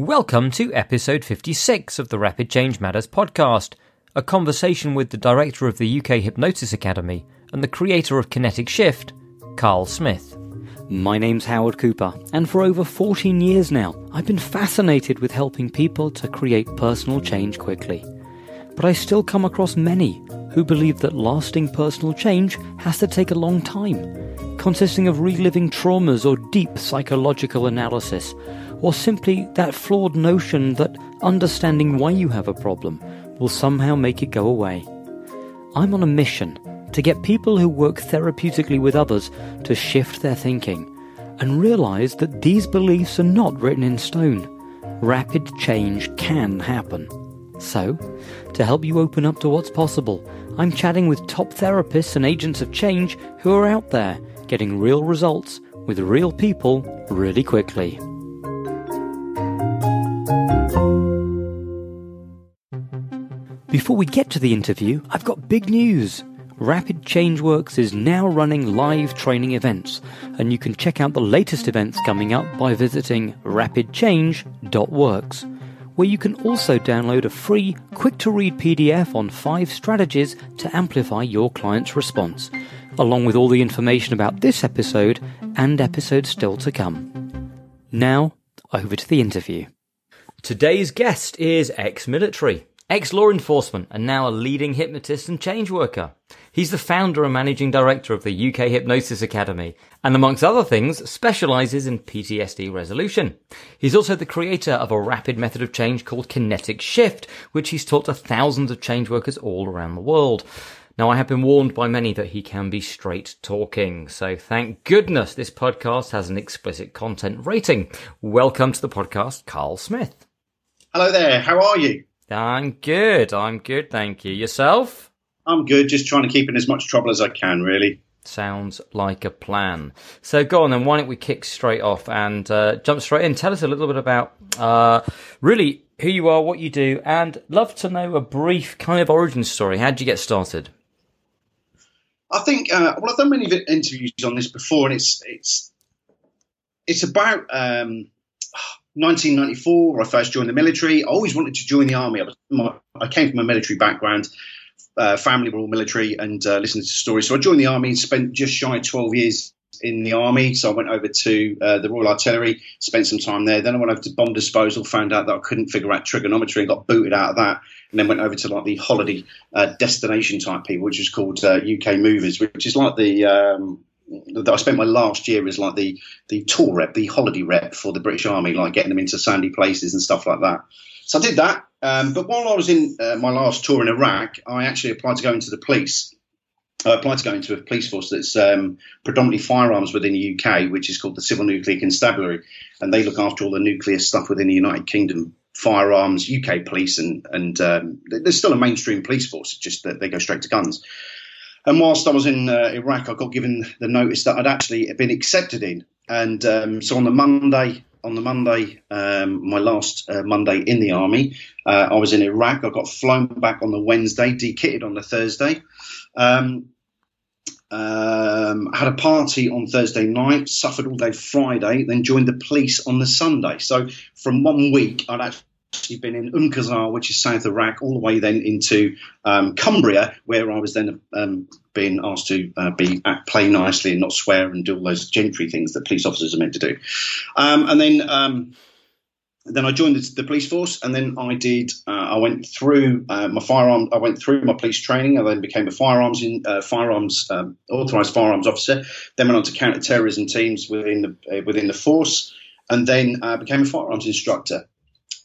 Welcome to episode 56 of the Rapid Change Matters podcast, a conversation with the director of the UK Hypnosis Academy and the creator of Kinetic Shift, Carl Smith. My name's Howard Cooper, and for over 14 years now, I've been fascinated with helping people to create personal change quickly. But I still come across many who believe that lasting personal change has to take a long time, consisting of reliving traumas or deep psychological analysis, or simply that flawed notion that understanding why you have a problem will somehow make it go away. I'm on a mission to get people who work therapeutically with others to shift their thinking and realize that these beliefs are not written in stone. Rapid change can happen. So, to help you open up to what's possible, I'm chatting with top therapists and agents of change who are out there getting real results with real people really quickly. Before we get to the interview, I've got big news. Rapid Changeworks is now running live training events, and you can check out the latest events coming up by visiting rapidchange.works, where you can also download a free, quick to read PDF on five strategies to amplify your client's response, along with all the information about this episode and episodes still to come. Now, over to the interview. Today's guest is ex military, ex law enforcement, and now a leading hypnotist and change worker. He's the founder and managing director of the UK Hypnosis Academy, and amongst other things, specializes in PTSD resolution. He's also the creator of a rapid method of change called Kinetic Shift, which he's taught to thousands of change workers all around the world. Now, I have been warned by many that he can be straight talking, so thank goodness this podcast has an explicit content rating. Welcome to the podcast, Carl Smith. Hello there, how are you? I'm good, I'm good, thank you. Yourself? I'm good, just trying to keep in as much trouble as I can, really. Sounds like a plan. So go on then, why don't we kick straight off and uh, jump straight in? Tell us a little bit about uh, really who you are, what you do, and love to know a brief kind of origin story. How did you get started? I think uh, well, I've done many interviews on this before, and it's it's it's about um, 1994. I first joined the military. I always wanted to join the army. I, was, my, I came from a military background uh, family were all military and uh, listened to stories. So I joined the army, and spent just shy of 12 years in the army. So I went over to uh, the Royal Artillery, spent some time there. Then I went over to bomb disposal, found out that I couldn't figure out trigonometry and got booted out of that. And then went over to like the holiday uh, destination type people, which is called UK uh, Movers, which is like the um, I spent my last year as like the the tour rep, the holiday rep for the British Army, like getting them into sandy places and stuff like that. So I did that. Um, but while I was in uh, my last tour in Iraq, I actually applied to go into the police. I applied to go into a police force that's um, predominantly firearms within the UK, which is called the Civil Nuclear Constabulary, and they look after all the nuclear stuff within the United Kingdom. Firearms, UK police, and and um, there's still a mainstream police force, just that they go straight to guns. And whilst I was in uh, Iraq, I got given the notice that I'd actually been accepted in. And um, so on the Monday on the Monday, um, my last uh, Monday in the army, uh, I was in Iraq. I got flown back on the Wednesday, dekitted on the Thursday. Um, um, had a party on Thursday night, suffered all day Friday, then joined the police on the Sunday. So from one week, I'd actually actually been in Qasr, which is south of Iraq, all the way then into um, Cumbria, where I was then um, being asked to uh, be act, play nicely and not swear and do all those gentry things that police officers are meant to do. Um, and then um, then I joined the, the, police force, and then I did. Uh, I went through uh, my firearm. I went through my police training. I then became a firearms in uh, firearms um, authorized firearms officer. Then went on to counter terrorism teams within the uh, within the force, and then uh, became a firearms instructor.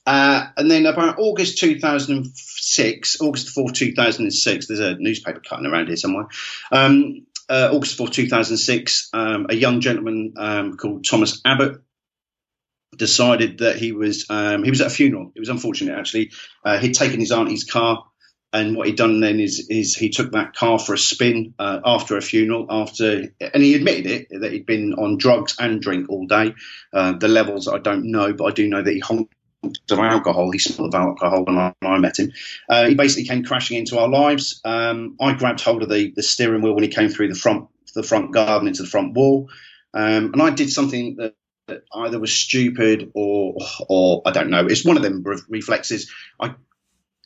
Uh, and then about August 2006, August 4th, 2006, there's a newspaper cutting around here somewhere. Um, uh, August 4th, 2006, um, a young gentleman um, called Thomas Abbott decided that he was um, he was at a funeral. It was unfortunate actually. Uh, he'd taken his auntie's car, and what he'd done then is is he took that car for a spin uh, after a funeral. After and he admitted it that he'd been on drugs and drink all day. Uh, the levels I don't know, but I do know that he honked of alcohol. He smelled of alcohol when I, when I met him. Uh, he basically came crashing into our lives. Um, I grabbed hold of the, the steering wheel when he came through the front the front garden into the front wall, um, and I did something that either was stupid or, or I don't know. It's one of them re- reflexes. I,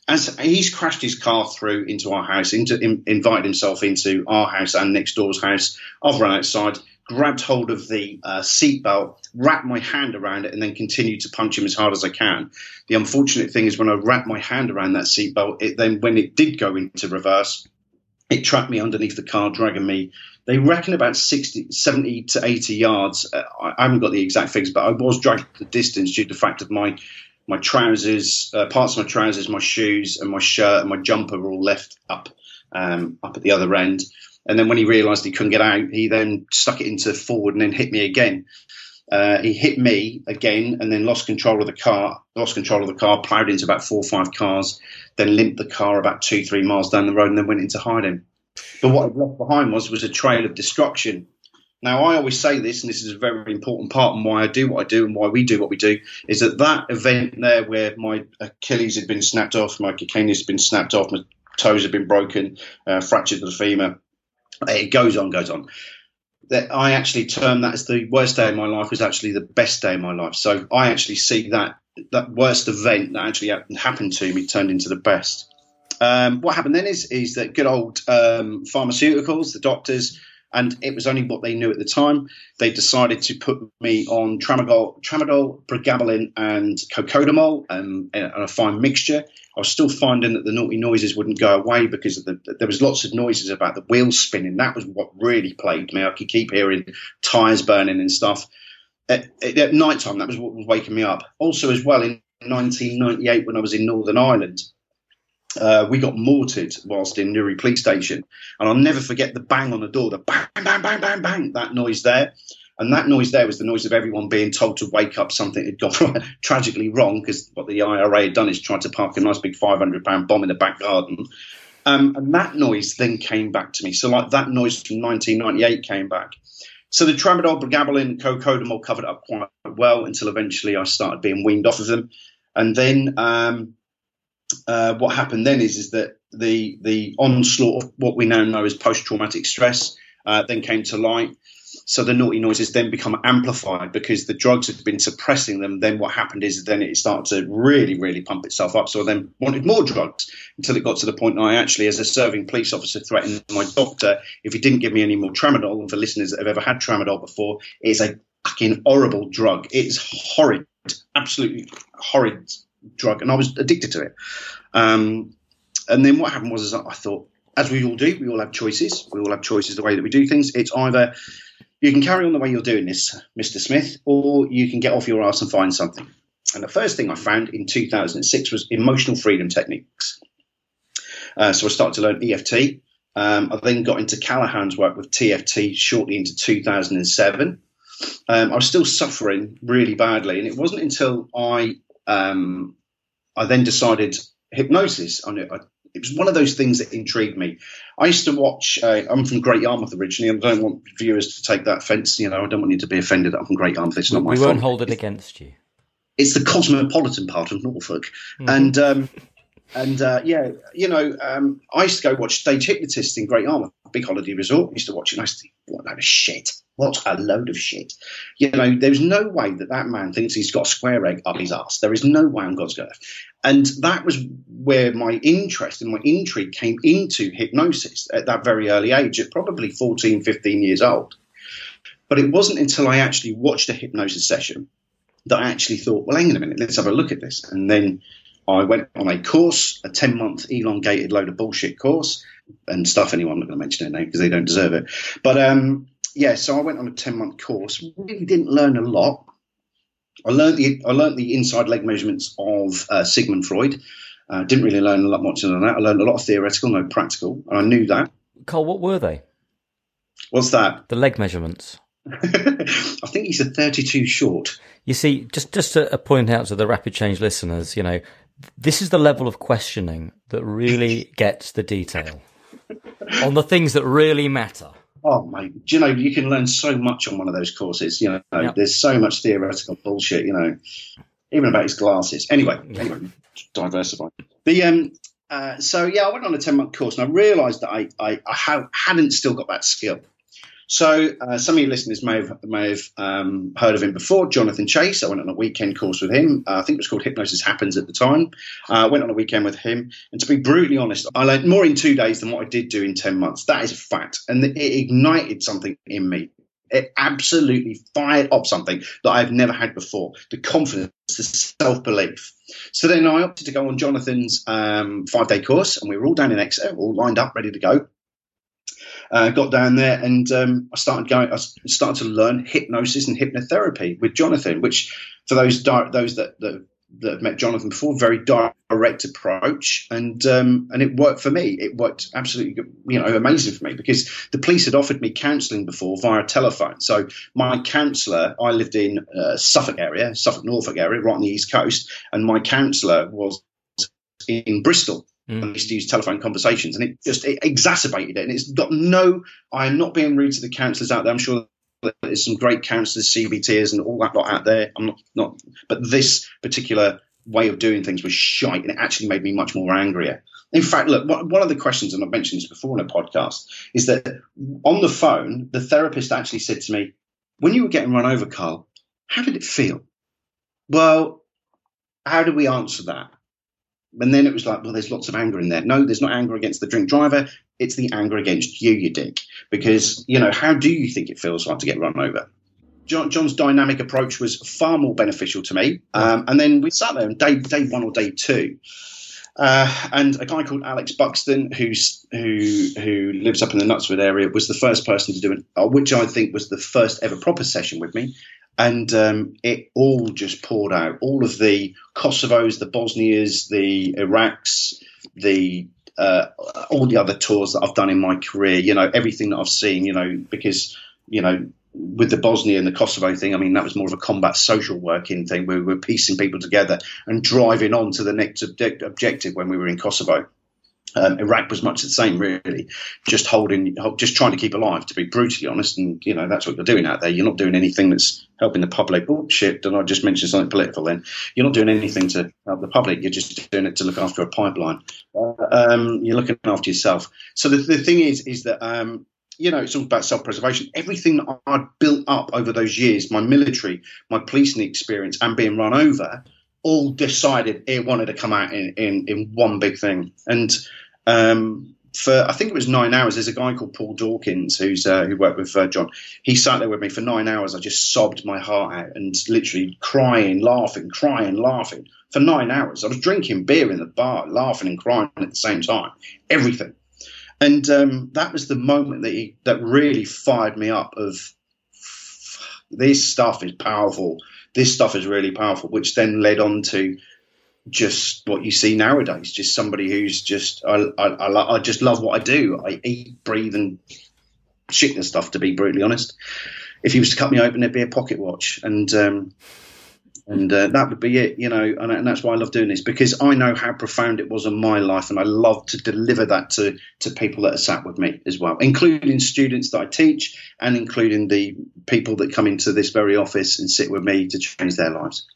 as he's crashed his car through into our house, into in, invited himself into our house and next door's house. I've run outside, grabbed hold of the uh, seatbelt, wrapped my hand around it, and then continued to punch him as hard as I can. The unfortunate thing is when I wrapped my hand around that seatbelt, it then when it did go into reverse, it trapped me underneath the car, dragging me. They reckon about 60, 70 to 80 yards. Uh, I haven't got the exact figures, but I was dragged the distance due to the fact of my my trousers, uh, parts of my trousers, my shoes, and my shirt and my jumper were all left up um, up at the other end. And then when he realised he couldn't get out, he then stuck it into forward and then hit me again. Uh, he hit me again and then lost control of the car. Lost control of the car, ploughed into about four or five cars, then limped the car about two, three miles down the road, and then went into hiding. But what I left behind was was a trail of destruction. Now, I always say this, and this is a very important part and why I do what I do and why we do what we do, is that that event there where my Achilles had been snapped off, my calcaneus had been snapped off, my toes had been broken, uh, fractured the femur, it goes on, goes on. That I actually term that as the worst day of my life was actually the best day of my life. So I actually see that that worst event that actually happened to me turned into the best. Um, what happened then is is that good old um, pharmaceuticals, the doctors, and it was only what they knew at the time. They decided to put me on tramadol, tramadol, pregabalin, and cocodamol, um, and a fine mixture. I was still finding that the naughty noises wouldn't go away because the, there was lots of noises about the wheels spinning. That was what really plagued me. I could keep hearing tires burning and stuff. At, at night time, that was what was waking me up. Also, as well, in 1998, when I was in Northern Ireland, uh, we got mortared whilst in Newry Police Station, and I'll never forget the bang on the door, the bang, bang, bang, bang, bang, that noise there. And that noise there was the noise of everyone being told to wake up. Something had gone tragically wrong because what the IRA had done is tried to park a nice big £500 bomb in the back garden. Um, and that noise then came back to me. So, like that noise from 1998 came back. So the tramadol, pregabalin, cocodamol covered up quite well until eventually I started being weaned off of them. And then um, uh, what happened then is is that the the onslaught of what we now know as post traumatic stress uh, then came to light. So the naughty noises then become amplified because the drugs had been suppressing them. Then what happened is then it started to really, really pump itself up. So I then wanted more drugs until it got to the point I actually, as a serving police officer, threatened my doctor if he didn't give me any more tramadol. And for listeners that have ever had tramadol before, it's a fucking horrible drug. It's horrid, absolutely horrid drug, and I was addicted to it. Um, and then what happened was, is I thought, as we all do, we all have choices. We all have choices the way that we do things. It's either you can carry on the way you're doing this, Mr. Smith, or you can get off your ass and find something. And the first thing I found in 2006 was emotional freedom techniques. Uh, so I started to learn EFT. Um, I then got into Callahan's work with TFT shortly into 2007. Um, I was still suffering really badly, and it wasn't until I um, I then decided hypnosis. I, it was one of those things that intrigued me. I used to watch. Uh, I'm from Great Yarmouth originally. I don't want viewers to take that offence. You know, I don't want you to be offended that I'm from Great Yarmouth. It's not we, my. We won't hold it against you. It's the cosmopolitan part of Norfolk, mm-hmm. and um, and uh, yeah, you know, um, I used to go watch stage hypnotists in Great Yarmouth, big holiday resort. I used to watch it. And I used to think, what a load of shit! What a load of shit! You know, there's no way that that man thinks he's got a square egg up his ass. There is no way on God's earth. And that was where my interest and my intrigue came into hypnosis at that very early age, at probably 14, 15 years old. But it wasn't until I actually watched a hypnosis session that I actually thought, well, hang on a minute, let's have a look at this. And then I went on a course, a 10 month elongated load of bullshit course and stuff. Anyway, I'm not going to mention their name because they don't deserve it. But um, yeah, so I went on a 10 month course, really didn't learn a lot. I learned the I learned the inside leg measurements of uh, Sigmund Freud. Uh, didn't really learn a lot much than that. I learned a lot of theoretical, no practical, and I knew that. Cole, what were they? What's that? The leg measurements. I think he's a 32 short. You see, just just to point out to the rapid change listeners, you know, this is the level of questioning that really gets the detail on the things that really matter. Oh mate, do you know you can learn so much on one of those courses. You know, yep. there's so much theoretical bullshit. You know, even about his glasses. Anyway, yeah. anyway, diversify. The um, uh, so yeah, I went on a ten month course and I realised that I I, I ha- hadn't still got that skill. So uh, some of your listeners may have may have um, heard of him before, Jonathan Chase. I went on a weekend course with him. Uh, I think it was called Hypnosis Happens at the time. I uh, went on a weekend with him, and to be brutally honest, I learned more in two days than what I did do in ten months. That is a fact, and it ignited something in me. It absolutely fired up something that I've never had before. The confidence, the self belief. So then I opted to go on Jonathan's um, five day course, and we were all down in Exeter, all lined up, ready to go. Uh, got down there and um, I started going. I started to learn hypnosis and hypnotherapy with Jonathan, which for those those that, that that have met Jonathan before, very direct approach, and um, and it worked for me. It worked absolutely, you know, amazing for me because the police had offered me counselling before via telephone. So my counsellor, I lived in uh, Suffolk area, Suffolk Norfolk area, right on the east coast, and my counsellor was in Bristol. Mm. I used to use telephone conversations, and it just it exacerbated it. And it's got no. I'm not being rude to the counsellors out there. I'm sure there's some great counsellors, CBTs, and all that lot out there. I'm not not, but this particular way of doing things was shite, and it actually made me much more angrier. In fact, look, one of the questions, and I've mentioned this before in a podcast, is that on the phone, the therapist actually said to me, "When you were getting run over, Carl, how did it feel?" Well, how do we answer that? And then it was like, well, there's lots of anger in there. No, there's not anger against the drink driver. It's the anger against you, you dick. Because, you know, how do you think it feels like to get run over? John, John's dynamic approach was far more beneficial to me. Um, and then we sat there on day, day one or day two. Uh, and a guy called Alex Buxton, who's who who lives up in the Knutsford area, was the first person to do it, uh, which I think was the first ever proper session with me and um, it all just poured out. All of the Kosovos, the Bosnias, the Iraqs, the uh, all the other tours that I've done in my career. You know, everything that I've seen. You know, because you know. With the Bosnia and the Kosovo thing, I mean, that was more of a combat social working thing we were piecing people together and driving on to the next objective when we were in Kosovo. Um, Iraq was much the same, really, just holding, just trying to keep alive. To be brutally honest, and you know that's what you're doing out there. You're not doing anything that's helping the public. Oh shit! Did I just mention something political? Then you're not doing anything to help the public. You're just doing it to look after a pipeline. Uh, um, you're looking after yourself. So the, the thing is, is that um, you know, it's all about self-preservation. Everything that I'd built up over those years, my military, my policing experience, and being run over all decided it wanted to come out in, in, in one big thing. And um, for I think it was nine hours. There's a guy called Paul Dawkins who's uh, who worked with uh, John. He sat there with me for nine hours. I just sobbed my heart out and literally crying, laughing, crying, laughing for nine hours. I was drinking beer in the bar, laughing and crying at the same time. Everything, and um, that was the moment that he, that really fired me up. Of this stuff is powerful this stuff is really powerful, which then led on to just what you see nowadays. Just somebody who's just I I, I, I just love what I do. I eat, breathe, and shit this stuff. To be brutally honest, if he was to cut me open, it'd be a pocket watch, and um, and uh, that would be it, you know. And, and, that's why I love doing this because I know how profound it was in my life, and I love to deliver that to to people that are sat with me as well, including students that I teach, and including the people that come into this very office and sit with me to change their lives.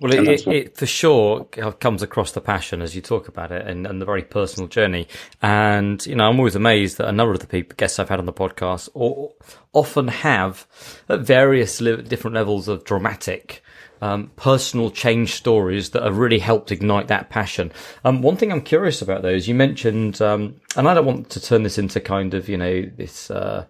Well, it, it, it, for sure comes across the passion as you talk about it and, and, the very personal journey. And, you know, I'm always amazed that a number of the people, guests I've had on the podcast or, often have at various different levels of dramatic um, personal change stories that have really helped ignite that passion. Um, one thing I'm curious about though is you mentioned, um, and I don't want to turn this into kind of, you know, this, uh,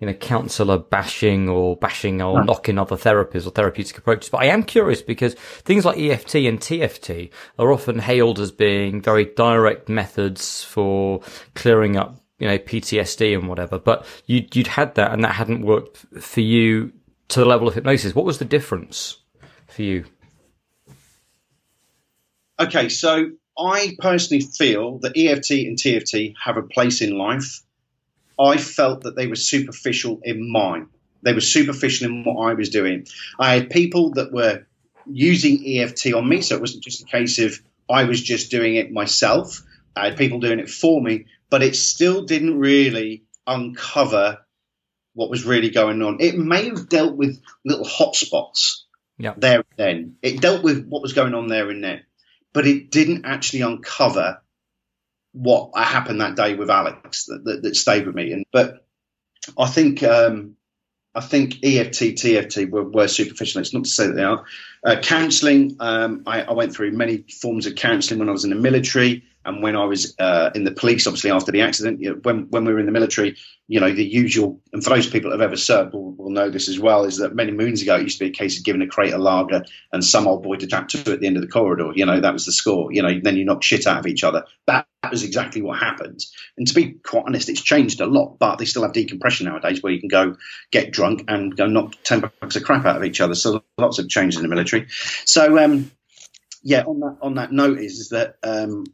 you know, counselor bashing or bashing or knocking other therapies or therapeutic approaches. But I am curious because things like EFT and TFT are often hailed as being very direct methods for clearing up, you know, PTSD and whatever. But you, you'd had that and that hadn't worked for you to the level of hypnosis. What was the difference? For you? Okay, so I personally feel that EFT and TFT have a place in life. I felt that they were superficial in mine. They were superficial in what I was doing. I had people that were using EFT on me, so it wasn't just a case of I was just doing it myself. I had people doing it for me, but it still didn't really uncover what was really going on. It may have dealt with little hotspots yeah. there and then. It dealt with what was going on there and then, but it didn't actually uncover what happened that day with Alex that, that, that stayed with me. And but I think um, I think EFT, TFT were, were, superficial. It's not to say that they are. Uh, counselling, um, I, I, went through many forms of counselling when I was in the military and when I was uh, in the police, obviously after the accident. You know, when, when we were in the military, you know, the usual, and for those people that have ever served will, will, know this as well, is that many moons ago it used to be a case of giving a crate of lager and some old boy to chat to at the end of the corridor. You know, that was the score. You know, then you knock shit out of each other. That was exactly what happened. And to be quite honest, it's changed a lot, but they still have decompression nowadays where you can go get drunk and go knock 10 bucks of crap out of each other. So lots of changes in the military. So, um, yeah, on that on that note is, is that um,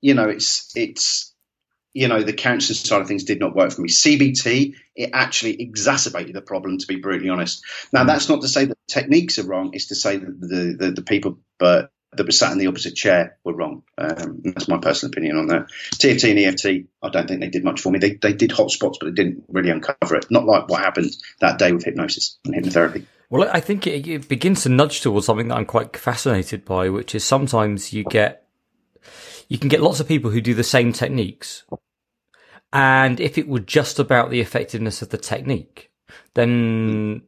you know it's it's you know the counselling side of things did not work for me. CBT it actually exacerbated the problem. To be brutally honest, now that's not to say that the techniques are wrong. It's to say that the the, the people but that were sat in the opposite chair were wrong. Um, that's my personal opinion on that. TFT and EFT, I don't think they did much for me. They, they did hot spots, but they didn't really uncover it. Not like what happened that day with hypnosis and hypnotherapy. Well, I think it, it begins to nudge towards something that I'm quite fascinated by, which is sometimes you get you can get lots of people who do the same techniques. And if it were just about the effectiveness of the technique, then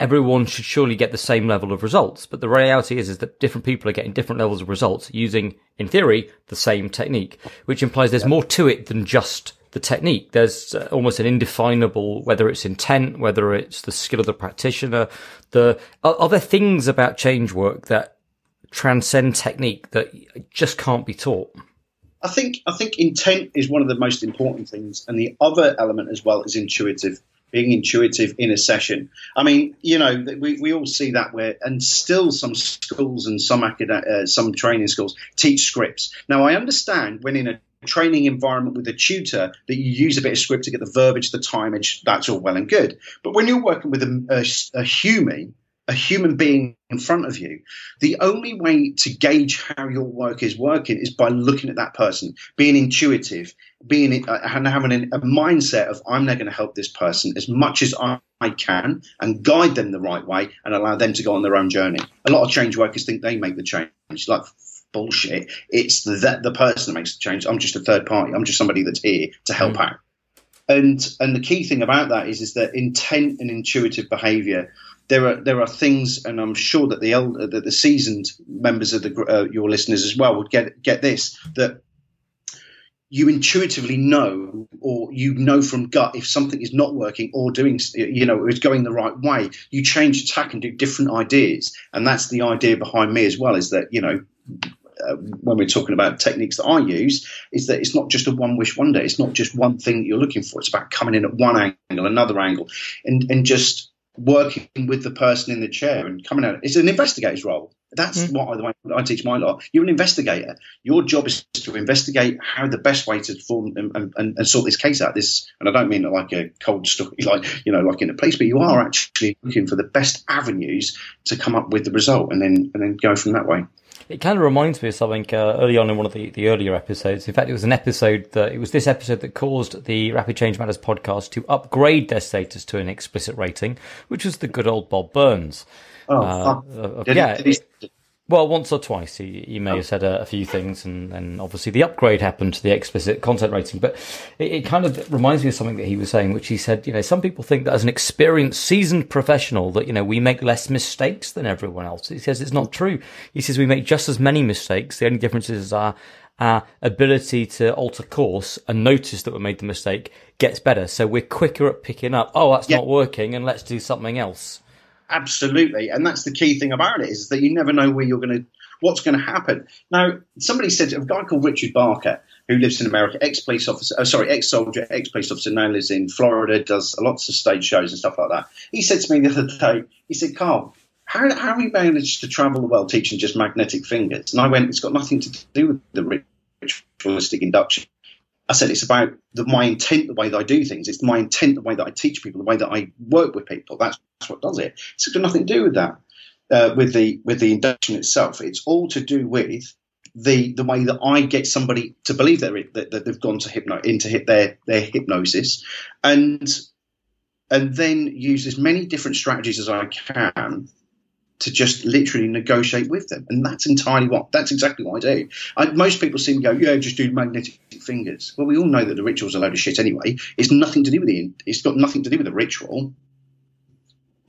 everyone should surely get the same level of results. But the reality is, is that different people are getting different levels of results using, in theory, the same technique, which implies there's more to it than just the technique. There's uh, almost an indefinable, whether it's intent, whether it's the skill of the practitioner, the, are, are there things about change work that transcend technique that just can't be taught? I think I think intent is one of the most important things, and the other element as well is intuitive. Being intuitive in a session. I mean, you know, we, we all see that where, and still some schools and some academic, uh, some training schools teach scripts. Now, I understand when in a training environment with a tutor that you use a bit of script to get the verbiage, the timage, that's all well and good. But when you're working with a, a, a human, a human being in front of you. The only way to gauge how your work is working is by looking at that person, being intuitive, being uh, and having a mindset of I'm now going to help this person as much as I, I can and guide them the right way and allow them to go on their own journey. A lot of change workers think they make the change. Like bullshit. It's the the person that makes the change. I'm just a third party. I'm just somebody that's here to help mm. out. And and the key thing about that is is that intent and intuitive behaviour there are there are things, and I'm sure that the elder, that the seasoned members of the uh, your listeners as well would get get this that you intuitively know or you know from gut if something is not working or doing you know is going the right way you change tack and do different ideas and that's the idea behind me as well is that you know uh, when we're talking about techniques that I use, is that it's not just a one wish wonder. It's not just one thing that you're looking for. It's about coming in at one angle, another angle, and and just working with the person in the chair and coming out. It's an investigator's role. That's mm. what I, I, teach my lot. You're an investigator. Your job is to investigate how the best way to form and, and, and, sort this case out. This, and I don't mean like a cold story, like you know, like in a police, but you are actually looking for the best avenues to come up with the result, and then and then go from that way. It kind of reminds me of something uh, early on in one of the, the earlier episodes. In fact, it was an episode that it was this episode that caused the Rapid Change Matters podcast to upgrade their status to an explicit rating, which was the good old Bob Burns. Oh, uh, uh, yeah. It, well, once or twice he, he may oh. have said a, a few things, and, then obviously the upgrade happened to the explicit content rating. But it, it, kind of reminds me of something that he was saying, which he said, you know, some people think that as an experienced, seasoned professional, that you know we make less mistakes than everyone else. He says it's not true. He says we make just as many mistakes. The only difference is our our ability to alter course and notice that we made the mistake gets better. So we're quicker at picking up. Oh, that's not working, and let's do something else. Absolutely, and that's the key thing about it is that you never know where you're going to, what's going to happen. Now, somebody said a guy called Richard Barker who lives in America, ex police officer, oh, sorry, ex soldier, ex police officer, now lives in Florida, does lots of stage shows and stuff like that. He said to me the other day, he said, Carl, how, how you managed to travel the world teaching just magnetic fingers? And I went, it's got nothing to do with the ritualistic induction. I said it's about the, my intent, the way that I do things. It's my intent, the way that I teach people, the way that I work with people. That's, that's what does it. It's got nothing to do with that, uh, with the with the induction itself. It's all to do with the the way that I get somebody to believe that, that, that they've gone to hypno into hit their their hypnosis, and and then use as many different strategies as I can to just literally negotiate with them, and that's entirely what that's exactly what I do. I, most people seem to go, "Yeah, just do magnetic fingers." Well, we all know that the ritual's a load of shit anyway. It's nothing to do with the. It's got nothing to do with the ritual.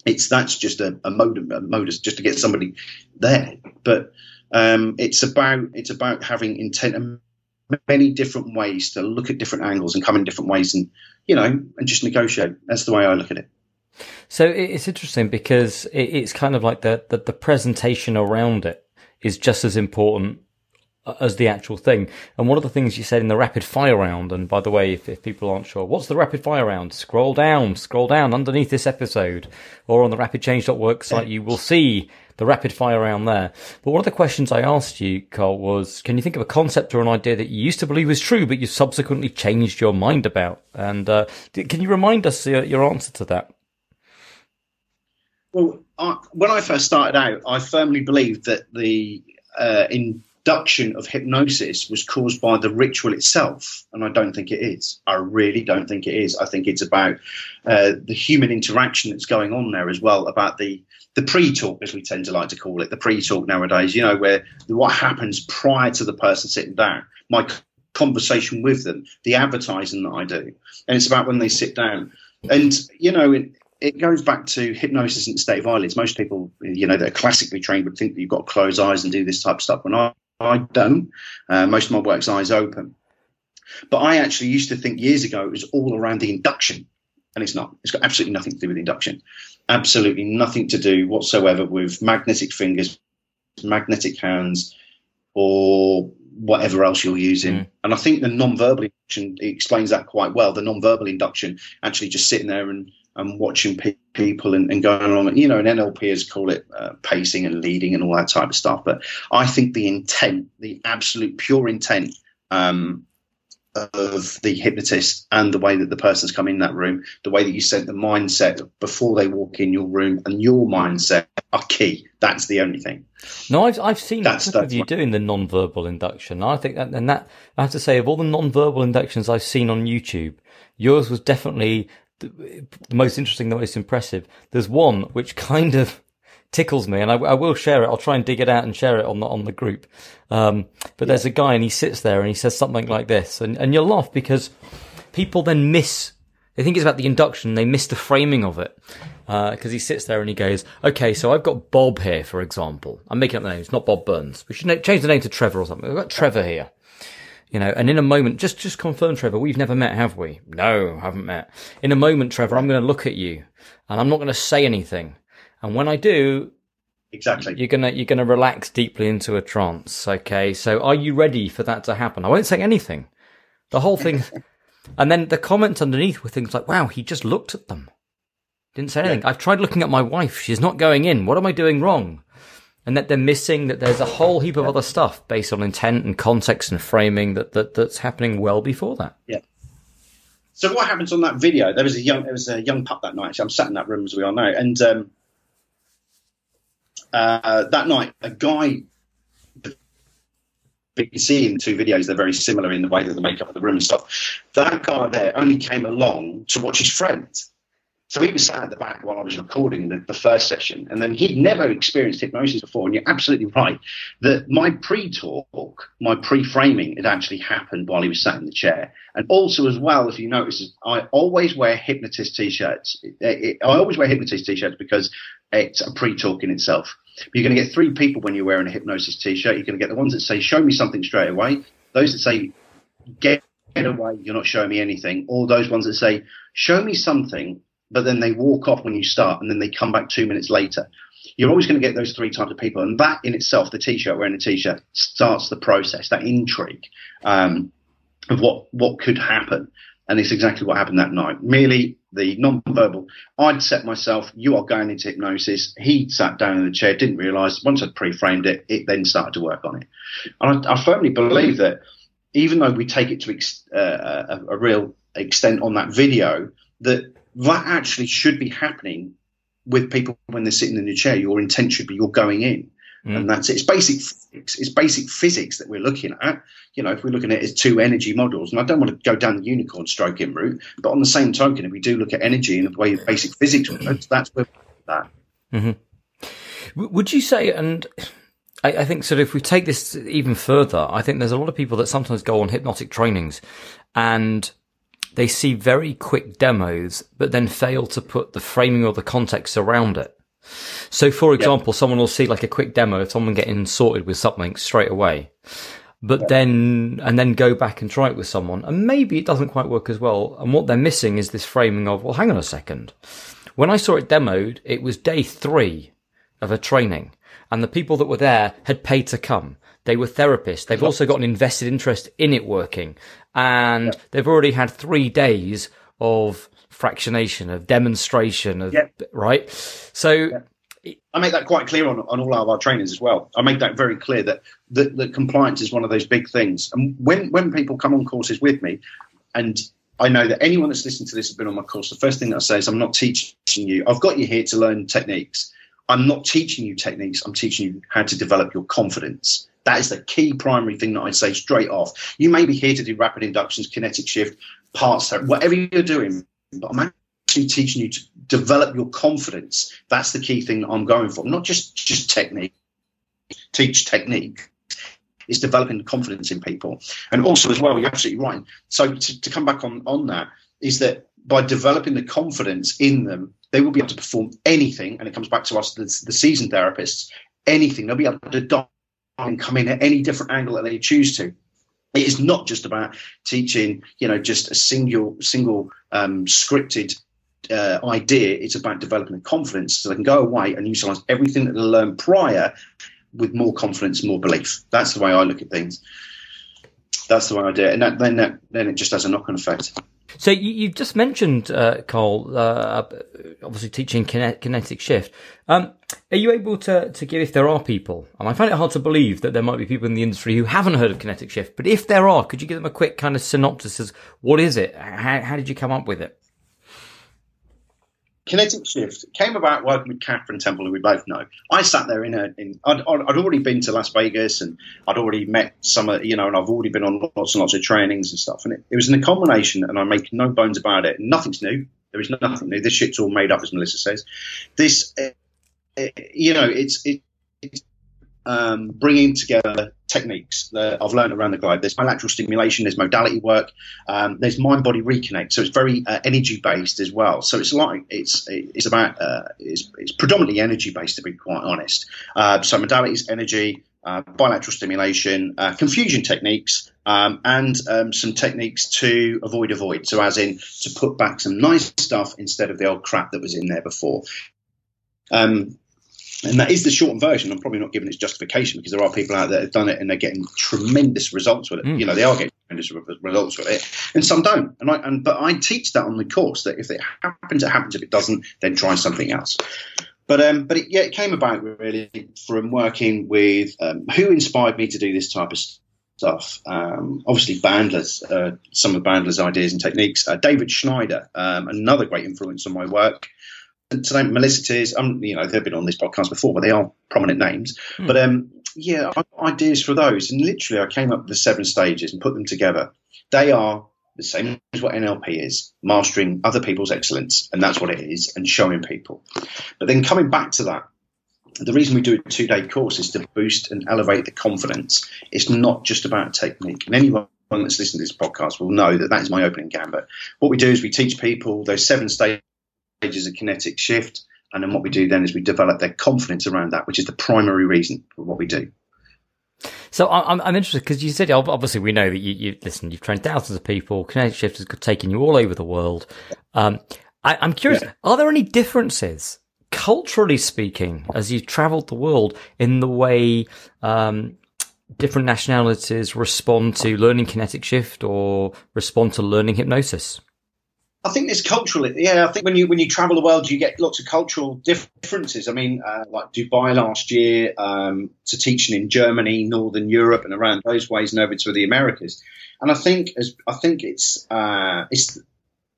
It's that's just a, a modus, a modus just to get somebody there. But um, it's about it's about having intent and many different ways to look at different angles and come in different ways, and you know, and just negotiate. That's the way I look at it. So it's interesting because it's kind of like the, the, the presentation around it is just as important as the actual thing. And one of the things you said in the rapid fire round, and by the way, if, if people aren't sure, what's the rapid fire round? Scroll down, scroll down underneath this episode, or on the rapidchange.work site, you will see the rapid fire round there. But one of the questions I asked you, Carl, was can you think of a concept or an idea that you used to believe was true, but you subsequently changed your mind about? And uh, can you remind us your, your answer to that? Well, I, when I first started out, I firmly believed that the uh, induction of hypnosis was caused by the ritual itself, and I don't think it is. I really don't think it is. I think it's about uh, the human interaction that's going on there as well, about the the pre-talk, as we tend to like to call it, the pre-talk nowadays. You know, where what happens prior to the person sitting down, my conversation with them, the advertising that I do, and it's about when they sit down. And you know, it goes back to hypnosis and state of eyelids. Most people, you know, that are classically trained would think that you've got to close eyes and do this type of stuff. When I, I don't, uh, most of my work's eyes open. But I actually used to think years ago it was all around the induction, and it's not. It's got absolutely nothing to do with induction. Absolutely nothing to do whatsoever with magnetic fingers, magnetic hands, or whatever else you're using. Mm. And I think the non-verbal induction explains that quite well. The non-verbal induction actually just sitting there and and watching pe- people and, and, going along. You know, and NLPers call it uh, pacing and leading and all that type of stuff. But I think the intent, the absolute pure intent um, of the hypnotist and the way that the person's come in that room, the way that you set the mindset before they walk in your room and your mindset are key. That's the only thing. No, I've I've seen that's, that's of you doing the non-verbal induction. I think that, and that I have to say, of all the non-verbal inductions I've seen on YouTube, yours was definitely the most interesting, the most impressive. There's one which kind of tickles me, and I, I, will share it. I'll try and dig it out and share it on the on the group. Um, but there's a guy, and he sits there and he says something like this, and and you'll laugh because people then miss. They think it's about the induction. They miss the framing of it because uh, he sits there and he goes, "Okay, so I've got Bob here, for example. I'm making up the name. It's not Bob Burns. We should change the name to Trevor or something. We've got Trevor here." You know, and in a moment, just, just confirm, Trevor, we've never met, have we? No, haven't met. In a moment, Trevor, I'm going to look at you and I'm not going to say anything. And when I do, exactly, you're going to, you're going to relax deeply into a trance. Okay. So are you ready for that to happen? I won't say anything. The whole thing. and then the comments underneath were things like, wow, he just looked at them. Didn't say anything. Yeah. I've tried looking at my wife. She's not going in. What am I doing wrong? And that they're missing that there's a whole heap of other stuff based on intent and context and framing that, that that's happening well before that. Yeah. So what happens on that video? There was a young, there was a young pup that night. Actually, I'm sat in that room as we are now, and um, uh, that night a guy. You can see in two videos they're very similar in the way that the makeup of the room and stuff. That guy there only came along to watch his friends. So he was sat at the back while I was recording the, the first session, and then he'd never experienced hypnosis before. And you're absolutely right that my pre-talk, my pre-framing, had actually happened while he was sat in the chair. And also, as well, if you notice, I always wear hypnotist t-shirts. I always wear hypnotist t-shirts because it's a pre-talk in itself. You're going to get three people when you're wearing a hypnosis t-shirt. You're going to get the ones that say, "Show me something straight away." Those that say, "Get." Get away, you're not showing me anything. Or those ones that say, show me something but then they walk off when you start and then they come back two minutes later. You're always going to get those three types of people. And that in itself, the t-shirt, wearing a t-shirt starts the process, that intrigue, um, of what, what could happen. And it's exactly what happened that night. Merely the non-verbal. I'd set myself, you are going into hypnosis. He sat down in the chair, didn't realize once I'd pre-framed it, it then started to work on it. And I, I firmly believe that even though we take it to ex, uh, a, a real extent on that video, that that actually should be happening with people when they're sitting in the chair. Your intent should be you're going in. Mm. And that's it. It's basic physics. It's basic physics that we're looking at. You know, if we're looking at it as two energy models, and I don't want to go down the unicorn stroking route, but on the same token, if we do look at energy and the way of basic physics works, that's where that. Mm-hmm. Would you say, and I, I, think sort of if we take this even further, I think there's a lot of people that sometimes go on hypnotic trainings and they see very quick demos, but then fail to put the framing or the context around it. So, for example, yep. someone will see like a quick demo of someone getting sorted with something straight away, but yep. then, and then go back and try it with someone. And maybe it doesn't quite work as well. And what they're missing is this framing of, well, hang on a second. When I saw it demoed, it was day three of a training and the people that were there had paid to come. They were therapists. They've also got an invested interest in it working and they've already had three days of fractionation, of demonstration, of yep. right. So. I make that quite clear on, on all of our trainers as well. I make that very clear that, that that compliance is one of those big things. And when when people come on courses with me, and I know that anyone that's listened to this has been on my course, the first thing that I say is I'm not teaching you. I've got you here to learn techniques. I'm not teaching you techniques. I'm teaching you how to develop your confidence. That is the key primary thing that I'd say straight off. You may be here to do rapid inductions, kinetic shift, parts, whatever you're doing, but I'm actually teaching you to develop your confidence. That's the key thing that I'm going for. Not just just technique. Teach technique. It's developing confidence in people, and also as well. You're absolutely right. So to, to come back on on that is that by developing the confidence in them, they will be able to perform anything. And it comes back to us, the, the seasoned therapists, anything. They'll be able to dive and come in at any different angle that they choose to. It is not just about teaching you know just a single single um, scripted uh, idea. It's about developing confidence so they can go away and utilize everything that they learned prior with more confidence more belief. That's the way i look at things. That's the way i do it. And that, then that, then it just has a knock-on effect so you, have just mentioned, uh, Cole, uh, obviously teaching kinetic shift. Um, are you able to, to give, if there are people, and I find it hard to believe that there might be people in the industry who haven't heard of kinetic shift, but if there are, could you give them a quick kind of synopsis as what is it? How, how did you come up with it? Kinetic Shift came about working with Catherine Temple, who we both know. I sat there in a, in, I'd, I'd already been to Las Vegas and I'd already met some of, you know, and I've already been on lots and lots of trainings and stuff. And it, it was in a combination, and I make no bones about it. Nothing's new. There is nothing new. This shit's all made up, as Melissa says. This, uh, you know, it's, it, it's um, bringing together techniques that I've learned around the globe. There's bilateral stimulation, there's modality work, um, there's mind body reconnect. So it's very uh, energy based as well. So it's like it's it's about uh, it's, it's, predominantly energy based to be quite honest. Uh, so modalities, energy. Uh, bilateral stimulation, uh, confusion techniques, um, and um, some techniques to avoid avoid. So, as in to put back some nice stuff instead of the old crap that was in there before. Um, and that is the shortened version. I'm probably not giving its justification because there are people out there that have done it and they're getting tremendous results with it. Mm. You know, they are getting tremendous results with it, and some don't. And I, and but I teach that on the course that if it happens, it happens. If it doesn't, then try something else. But um, but it, yeah, it came about really from working with um, who inspired me to do this type of stuff. Um, obviously, Bandler's, uh, some of Bandler's ideas and techniques. Uh, David Snyder, um, another great influence on my work today Melissa Tiers, um, you know, they've been on this podcast before, but they are prominent names. Mm. But um, yeah, ideas for those. And literally, I came up with the seven stages and put them together. They are the same as what NLP is mastering other people's excellence. And that's what it is, and showing people. But then coming back to that, the reason we do a two day course is to boost and elevate the confidence. It's not just about technique. And anyone that's listening to this podcast will know that that is my opening gambit. What we do is we teach people those seven stages stages of kinetic shift. And then what we do then is we develop their confidence around that, which is the primary reason for what we do. So I'm, I'm interested because you said obviously we know that you, you, listen. You've trained thousands of people. Kinetic Shift has taken you all over the world. Um, I, am curious: yeah. are there any differences, culturally speaking, as you've travelled the world, in the way um, different nationalities respond to learning Kinetic Shift or respond to learning hypnosis? I think there's culturally, yeah. I think when you when you travel the world, you get lots of cultural differences. I mean, uh, like Dubai last year um, to teaching in Germany, Northern Europe, and around those ways, and over to the Americas. And I think as I think it's uh, it's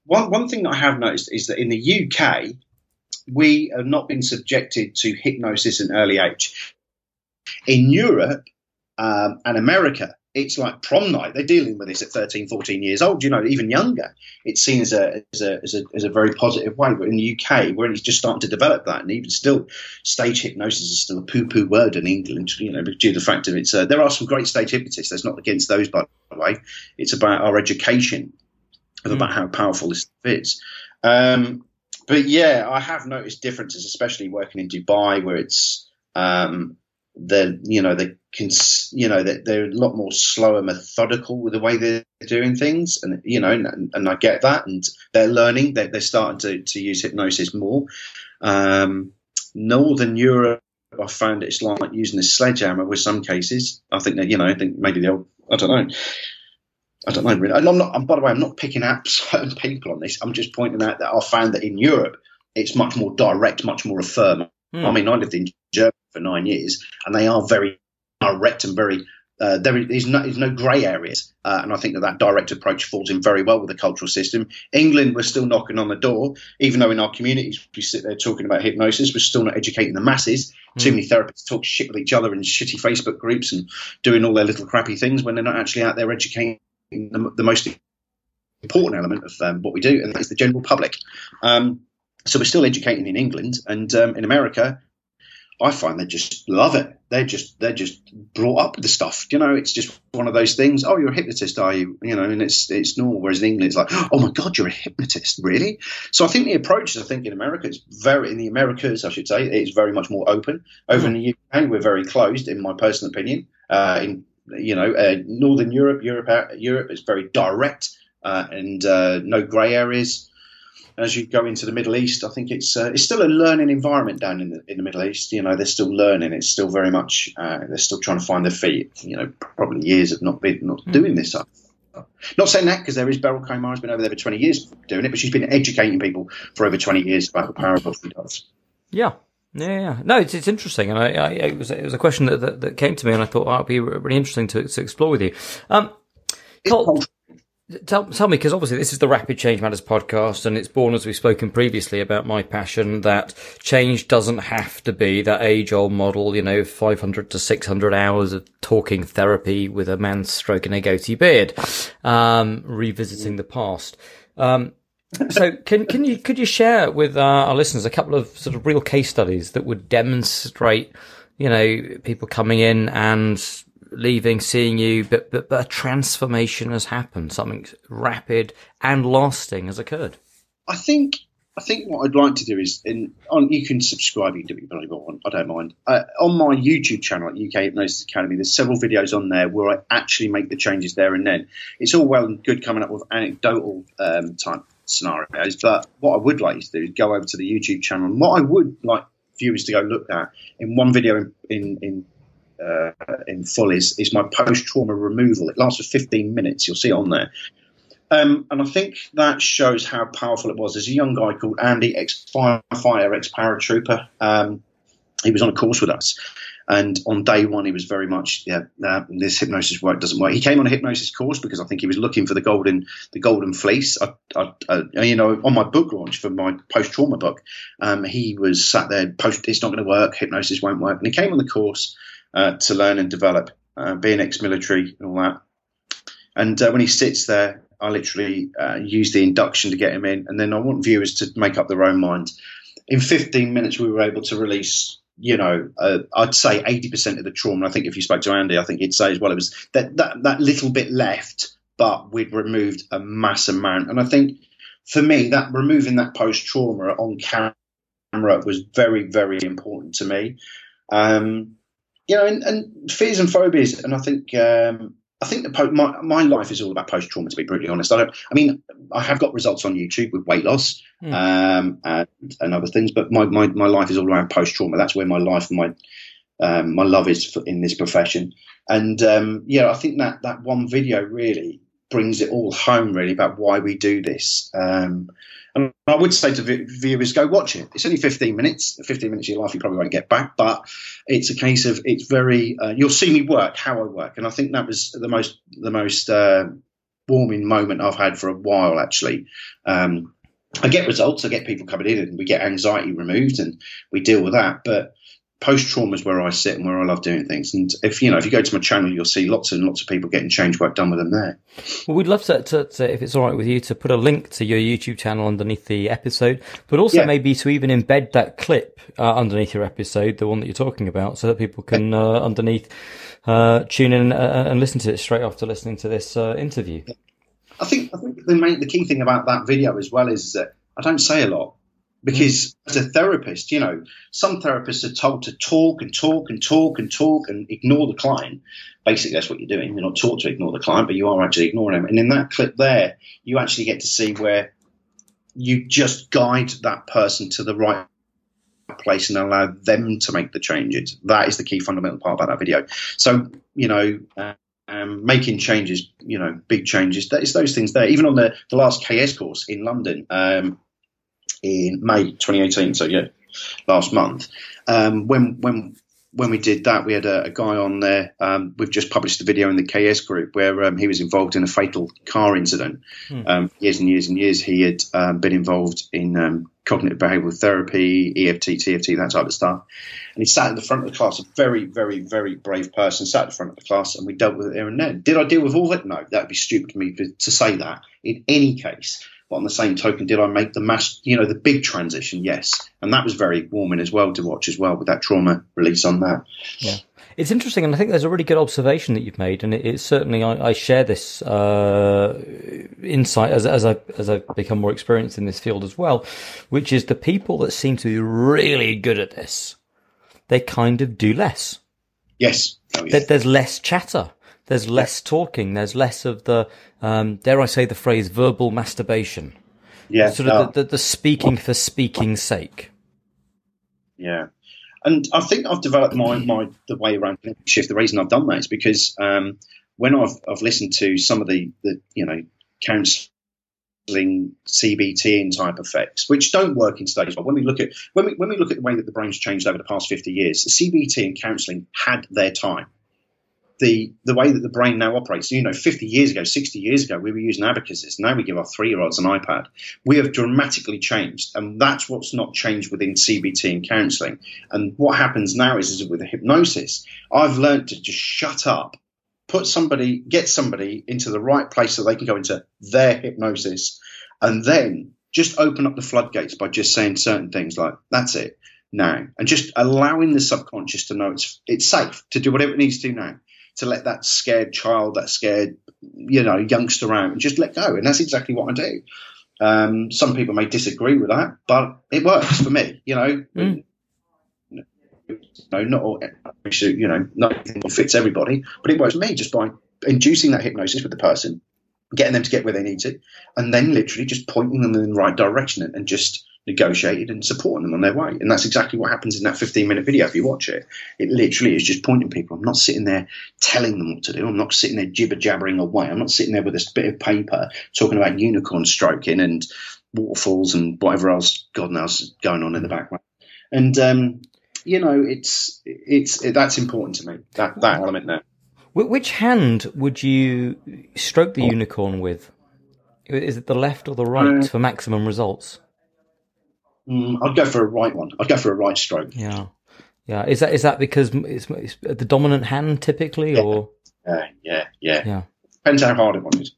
one one thing that I have noticed is that in the UK, we have not been subjected to hypnosis in early age. In Europe um, and America, it's like prom night. They're dealing with this at 13, 14 years old, you know, even younger. It's seen as a, as a, as a, as a very positive way. But in the UK, where it's just starting to develop that, and even still, stage hypnosis is still a poo poo word in England, you know, due to the fact of it's, uh, there are some great stage hypnotists. That's not against those, by the way. It's about our education of mm. about how powerful this is. Um, but yeah, I have noticed differences, especially working in Dubai, where it's, um, they're you know they can you know they're, they're, a lot more slower methodical with the way they're doing things. And you know and, and I get that. And they're learning. They're, they're starting to, to use hypnosis more. Um, Northern Europe I found it's like using a sledgehammer with some cases. I think that you know I think maybe they'll I don't know. I don't know really. I'm not I'm, by the way I'm not picking out certain people on this. I'm just pointing out that I found that in Europe it's much more direct much more affirm Hmm. I mean, I lived in Germany for nine years, and they are very direct and very. Uh, there is no, no grey areas, uh, and I think that that direct approach falls in very well with the cultural system. England, we're still knocking on the door, even though in our communities we sit there talking about hypnosis, we're still not educating the masses. Mm. Too many therapists talk shit with each other in shitty Facebook groups and doing all their little crappy things when they're not actually out there educating the, the most important element of um, what we do, and that is the general public. Um, so we're still educating in England and um, in America. I find they just love it. They're just they're just brought up with the stuff. You know, it's just one of those things. Oh, you're a hypnotist, are you? You know, and it's it's normal. Whereas in England, it's like, oh my god, you're a hypnotist, really? So I think the approach, I think in America, it's very in the Americas, I should say, it's very much more open. Over mm. in the UK, we're very closed, in my personal opinion. Uh, in you know, uh, Northern Europe, Europe, Europe is very direct uh, and uh, no grey areas as you go into the Middle East, I think it's uh, it's still a learning environment down in the in the Middle East. You know, they're still learning. It's still very much uh, they're still trying to find their feet. You know, probably years of not being not mm. doing this. Not saying that because there is Beryl Comar has been over there for twenty years doing it, but she's been educating people for over twenty years about the power of what she does. Yeah. Yeah, yeah, no, it's it's interesting, and I, I it was it was a question that, that, that came to me, and I thought oh, it'd be really interesting to to explore with you. Um, Carl, Tell, tell me, because obviously this is the Rapid Change Matters podcast, and it's born as we've spoken previously about my passion that change doesn't have to be that age old model, you know, 500 to 600 hours of talking therapy with a man stroking a goatee beard, um, revisiting the past. Um, so can, can you, could you share with uh, our listeners a couple of sort of real case studies that would demonstrate, you know, people coming in and leaving, seeing you, but, but, but a transformation has happened. Something rapid and lasting has occurred. I think I think what I'd like to do is, in, on you can subscribe, you can do what you want. I don't mind. Uh, on my YouTube channel at UK Hypnosis Academy, there's several videos on there where I actually make the changes there and then. It's all well and good coming up with anecdotal um, type scenarios, but what I would like you to do is go over to the YouTube channel. And what I would like viewers to go look at in one video in, in, in uh, in full is is my post trauma removal. It lasts for 15 minutes. You'll see on there. Um, and I think that shows how powerful it was. There's a young guy called Andy, ex firefighter, ex paratrooper. Um, he was on a course with us. And on day one, he was very much, yeah, uh, this hypnosis work doesn't work. He came on a hypnosis course because I think he was looking for the golden, the golden fleece. I, I, I, you know, on my book launch for my post trauma book, um, he was sat there, post, it's not going to work, hypnosis won't work. And he came on the course to learn and develop, uh, being ex-military and all that. And uh, when he sits there, I literally uh, use the induction to get him in, and then I want viewers to make up their own mind. In 15 minutes, we were able to release you know, uh, I'd say 80% of the trauma. I think if you spoke to Andy, I think he'd say as well, it was that, that, that little bit left, but we'd removed a mass amount. And I think for me, that removing that post trauma on camera was very, very important to me. Um, you know, and, and, fears and phobias, and I think um, I think po- my my life is all about post trauma. To be brutally honest, I don't. I mean, I have got results on YouTube with weight loss mm. um, and, and, other things, but my, my, my life is all around post trauma. That's where my life and my um, my love is in this profession. And um, yeah, I think that that one video really brings it all home, really, about why we do this. Um, and I would say to viewers, go watch it. It's only 15 minutes. 15 minutes of your life you probably won't get back, but it's a case of it's very. Uh, you'll see me work, how I work, and I think that was the most the most uh, warming moment I've had for a while. Actually, um, I get results. I get people coming in, and we get anxiety removed, and we deal with that. But post trauma is where I sit and where I love doing things. And if you know, if you go to my channel, you'll see lots and lots of people getting change work done with them there. Well, we'd love to, to, to if it's all right with you, to put a link to your YouTube channel underneath the episode, but also yeah. maybe to even embed that clip uh, underneath your episode, the one that you're talking about, so that people can uh, underneath uh, tune in uh, and listen to it straight after listening to this uh, interview. I think I think the main the key thing about that video as well is that I don't say a lot because as a therapist, you know, some therapists are told to talk and talk and talk and talk and ignore the client. Basically, that's what you're doing. You're not taught to ignore the client, but you are actually ignoring them. And in that clip there, you actually get to see where you just guide that person to the right place and allow them to make the changes. That is the key fundamental part about that video. So, you know, um, making changes, you know, big changes. Is those things there. Even on the, the last KS course in London, um, in May 2018. So yeah, last month. Um, when when when we did that, we had a, a guy on there. Um, we've just published a video in the KS group where um, he was involved in a fatal car incident. Hmm. Um, years and years and years, he had um, been involved in um, cognitive behavioural therapy, EFT, TFT, that type of stuff. And he sat in the front of the class, a very, very, very brave person, sat in the front of the class, and we dealt with it there and then. Did I deal with all of it? No, that would be stupid of me to, to say that. In any case, but on the same token, did I make the mass, you know, the big transition? Yes. And that was very warming as well to watch as well with that trauma release on that. Yeah. It's interesting, and I think there's a really good observation that you've made, and it, it's certainly I, I, share this uh, insight as, as I as I become more experienced in this field as well, which is the people that seem to be really good at this, they kind of do less. Yes, oh, yes. there's less chatter. There's less talking. There's less of the, um, dare I say the phrase, verbal masturbation. Yeah. Sort of the, the, the speaking for speaking's sake. Yeah. And I think I've developed my, my the way around shift. The reason I've done that is because um, when I've I've listened to some of the, the you know counselling CBT and type effects, which don't work in today's world. When we look at when we when we look at the way that the brain's changed over the past fifty years, the CBT and counselling had their time the the way that the brain now operates. You know, 50 years ago, 60 years ago, we were using abacuses. Now we give our three year olds an iPad. We have dramatically changed, and that's what's not changed within CBT and counselling. And what happens now is, is with the hypnosis, I've learned to just shut up, put somebody, get somebody into the right place so they can go into their hypnosis, and then just open up the floodgates by just saying certain things like, "That's it." Now, and just allowing the subconscious to know it's it's safe to do whatever it needs to do now to let that scared child, that scared, you know, youngster out and just let go. And that's exactly what I do. Um, some people may disagree with that, but it works for me, you know. Mm. You know, not all, you know, nothing fits everybody, but it works for me just by inducing that hypnosis with the person, getting them to get where they need to, and then literally just pointing them in the right direction and, and just negotiated and supporting them on their way. And that's exactly what happens in that 15 minute video. If you watch it, it literally is just pointing people. I'm not sitting there telling them what to do. I'm not sitting there jibber jabbering away. I'm not sitting there with a bit of paper talking about unicorn stroking and waterfalls and whatever else God knows going on in the background. And, um, you know, it's, it's, it, that's important to me, that, that element there. Which hand would you stroke the unicorn with? Is it the left or the right uh, for maximum results? Mm, I'd go for a right one. I'd go for a right stroke. Yeah, yeah. Is that is that because it's, it's the dominant hand typically, yeah. or yeah, yeah, yeah, yeah. Depends how hard it wanted.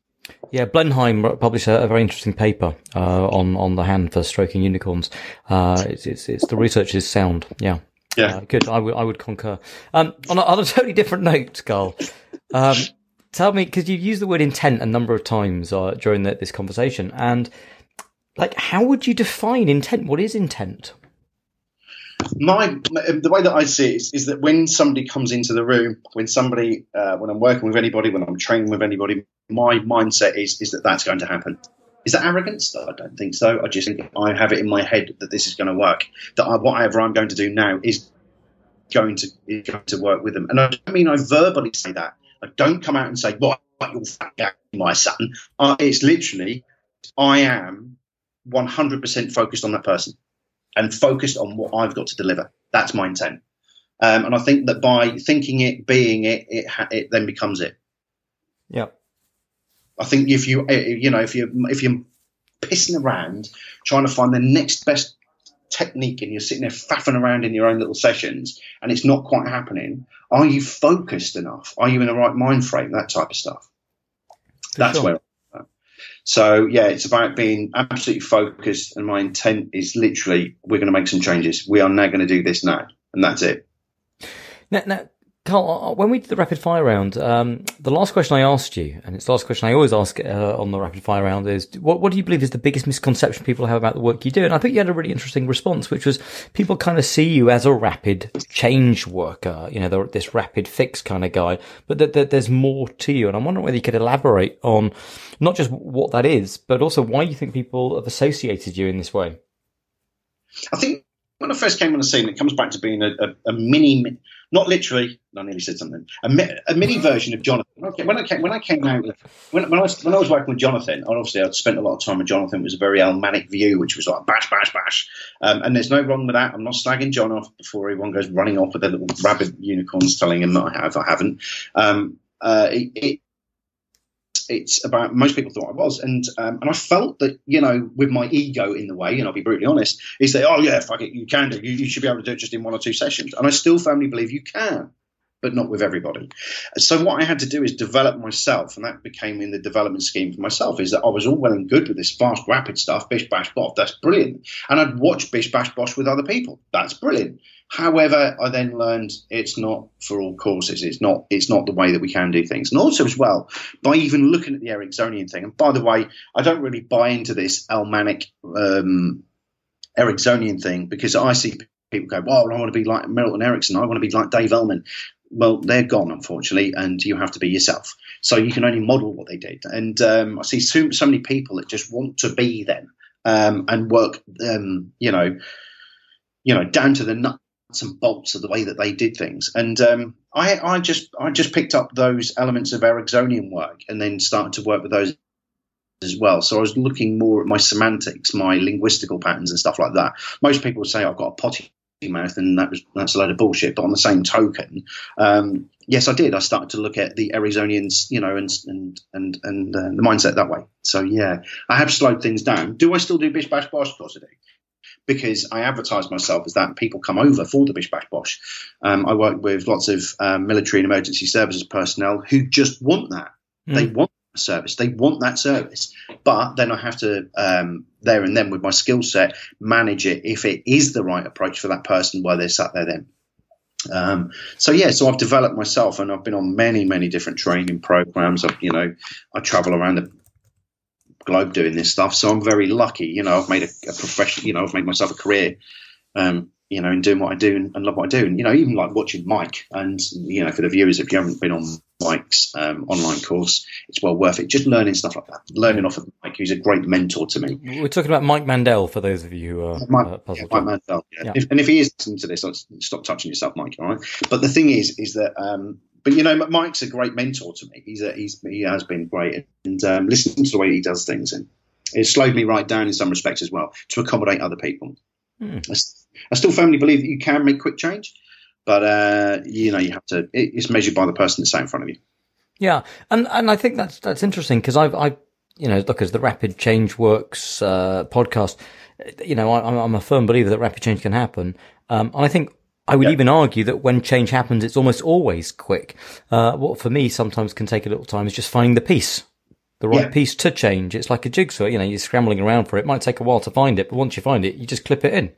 Yeah, Blenheim published a, a very interesting paper uh, on on the hand for stroking unicorns. Uh, it's, it's, it's the research is sound. Yeah, yeah, uh, good. I would I would concur. Um, on a, on a totally different note, Carl. Um, tell me because you've used the word intent a number of times uh, during the, this conversation, and like how would you define intent what is intent my the way that I see it is, is that when somebody comes into the room, when somebody, uh, when I'm working with anybody, when I'm training with anybody, my mindset is is that that's going to happen. Is that arrogance? I don't think so. I just think I have it in my head that this is going to work. That I, whatever I'm going to do now is going to is going to work with them. And I don't mean I verbally say that. I don't come out and say, "What you're my son." Uh, it's literally, I am 100% focused on that person and focused on what I've got to deliver. That's my intent. Um, and I think that by thinking it, being it, it, ha- it then becomes it. Yeah. I think if you, eh, you know, if you if you're pissing around trying to find the next best technique and you're sitting there faffing around in your own little sessions and it's not quite happening, are you focused enough? Are you in the right mind frame? That type of stuff. For That's sure. where. So yeah, it's about being absolutely focused, and my intent is literally we're going to make some changes. We are now going to do this now, and that's it. Now, now Carl, uh, when we did the rapid fire round, um, the last question I asked you, and it's the last question I always ask uh, on the rapid fire round, is what, what do you believe is the biggest misconception people have about the work you do? And I think you had a really interesting response, which was people kind of see you as a rapid change worker, you know, this rapid fix kind of guy, but that, that there's more to you. And I'm wondering whether you could elaborate on not just what that is, but also why you think people have associated you in this way. I think when I first came on the scene, it comes back to being a, a, a mini, not literally. I nearly said something. A, a mini version of Jonathan. Okay, When I came, when I came out, when, when I was when I was working with Jonathan, obviously I'd spent a lot of time with Jonathan. It was a very Elmanic view, which was like bash, bash, bash. Um, and there's no wrong with that. I'm not slagging John off before everyone goes running off with their little rabid unicorns telling him that I have. I haven't. Um, uh, it, it's about most people thought I was, and um, and I felt that you know with my ego in the way, and I'll be brutally honest, is that oh yeah, fuck it, you can do, you, you should be able to do it just in one or two sessions, and I still firmly believe you can, but not with everybody. So what I had to do is develop myself, and that became in the development scheme for myself. Is that I was all well and good with this fast, rapid stuff, bish bash bosh, that's brilliant, and I'd watch bish bash bosh with other people, that's brilliant. However, I then learned it's not for all courses. It's not. It's not the way that we can do things. And also, as well, by even looking at the Ericksonian thing. And by the way, I don't really buy into this Elmanic um, Ericksonian thing because I see people go, "Well, I want to be like Milton Erickson. I want to be like Dave Elman." Well, they're gone, unfortunately, and you have to be yourself. So you can only model what they did. And um, I see so, so many people that just want to be them um, and work, um, you know, you know, down to the nuts and bolts of the way that they did things. And um, I, I just I just picked up those elements of Ericksonian work and then started to work with those as well. So I was looking more at my semantics, my linguistical patterns and stuff like that. Most people say I've got a potty mouth and that was that's a load of bullshit. But on the same token, um, yes, I did. I started to look at the Ericksonians, you know, and and and and uh, the mindset that way. So yeah, I have slowed things down. Do I still do bish bash bosh? Of course I do because I advertise myself as that people come over for the Bish Bash Bosh. Um, I work with lots of um, military and emergency services personnel who just want that. Mm. They want that service. They want that service. But then I have to, um, there and then with my skill set, manage it if it is the right approach for that person while they're sat there then. Um, so yeah, so I've developed myself, and I've been on many, many different training programs. I've, you know, I travel around the globe doing this stuff. So I'm very lucky. You know, I've made a, a profession. You know, I've made myself a career. Um, you know, in doing what I do and, and, love what I do. And you know, even like watching Mike. And you know, for the viewers, if you haven't been on Mike's um, online course, it's well worth it. Just learning stuff like that. Learning off of Mike, who's a great mentor to me. We're talking about Mike Mandel for those of you who are Mike, uh, puzzled. yeah, Mike Mandel. Yeah. Yeah. If, and if he is listening to this, stop touching yourself, Mike. All right. But the thing is, is that. Um, but you know, Mike's a great mentor to me. He's a, he's he has been great, and um, listening to the way he does things, and it slowed me right down in some respects as well to accommodate other people. Hmm. I, still firmly believe that you can make quick change, but uh, you know, you have to. It's measured by the person that's sat in front of you. Yeah, and and I think that's that's interesting because I've I you know look as the Rapid Change Works uh, podcast, you know I, I'm a firm believer that rapid change can happen. Um, and I think I would Yeah. even argue that when change happens, it's almost always quick. Uh, what for me sometimes can take a little time is just finding the piece. The right Yeah. piece to change. It's like a jigsaw. You know, you're scrambling around for it. It might take a while to find it, but once you find it, you just clip it in.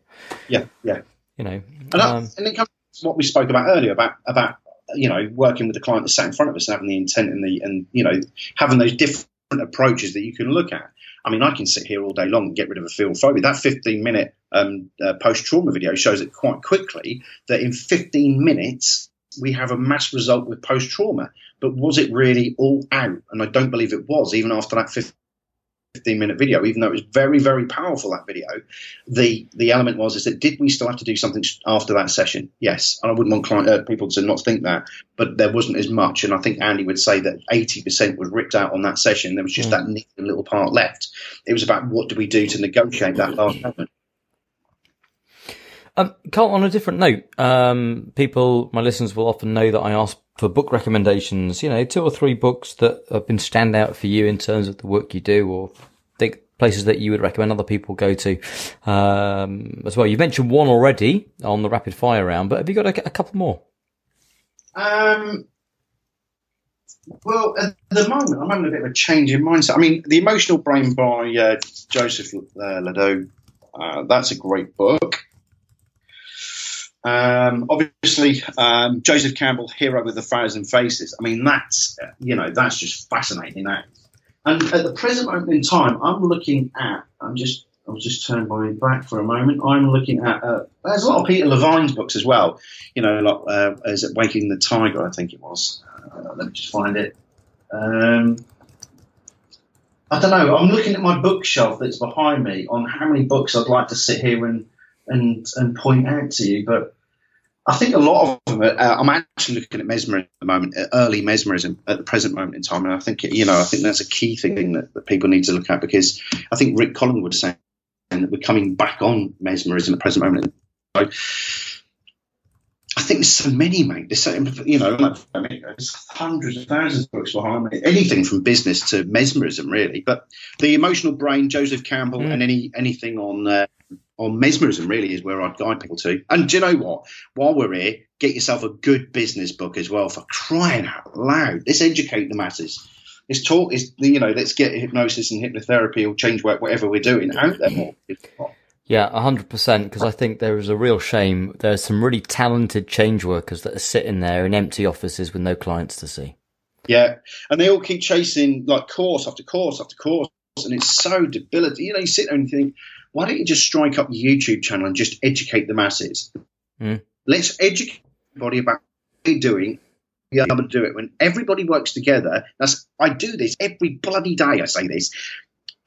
Yeah, yeah. You know, And, that, um, and it comes to what we spoke about earlier about about you know working with the client that sat in front of us and having the intent and the and you know having those different approaches that you can look at. I mean, I can sit here all day long and get rid of a field phobia. That 15 minute um, uh, post trauma video shows it quite quickly that in 15 minutes we have a mass result with post trauma. But was it really all out? And I don't believe it was, even after that 15 minute video, even though it was very, very powerful, that video the the element was is that did we still have to do something after that session? Yes, and I wouldn't want client, uh, people to not think that, but there wasn't as much. And I think Andy would say that eighty percent was ripped out on that session. There was just that little part left. It was about what do we do to negotiate that last element. Um, Carl, on a different note, um, people, my listeners will often know that I ask for book recommendations, you know, two or three books that have been stand out for you in terms of the work you do or think places that you would recommend other people go to um, as well. You mentioned one already on the rapid fire round, but have you got a, a couple more? Um, well, at the moment, I'm having a bit of a change in mindset. I mean, The Emotional Brain by uh, Joseph uh, LeDoux, uh, that's a great book. Um, obviously, um, Joseph Campbell, Hero with a Thousand Faces. I mean, that's you know that's just fascinating. That, and at the present moment in time, I'm looking at. I'm just. I'll just turn my back for a moment. I'm looking at. Uh, there's a lot of Peter Levine's books as well. You know, like uh, is it Waking the Tiger? I think it was. Uh, let me just find it. Um, I don't know. I'm looking at my bookshelf that's behind me on how many books I'd like to sit here and and and point out to you. But I think a lot of them. Are, uh, I'm actually looking at mesmerism at the moment, uh, early mesmerism at the present moment in time, and I think you know I think that's a key thing that, that people need to look at because I think Rick Collingwood saying that we're coming back on mesmerism at the present moment. So, I think there's so many, mate. There's so, you know, like, I mean, there's hundreds of thousands of books behind me. Anything from business to mesmerism, really. But the emotional brain, Joseph Campbell, mm. and any anything on uh, on mesmerism really is where I'd guide people to. And do you know what? While we're here, get yourself a good business book as well for crying out loud. Let's educate the masses. Let's talk. Is you know, let's get hypnosis and hypnotherapy or change work, whatever we're doing out there more. Yeah, hundred percent. Because I think there is a real shame. There's some really talented change workers that are sitting there in empty offices with no clients to see. Yeah, and they all keep chasing like course after course after course, and it's so debilitating. You know, you sit there and you think, why don't you just strike up your YouTube channel and just educate the masses? Mm. Let's educate everybody about what they're doing. Be able to do it when everybody works together. That's I do this every bloody day. I say this.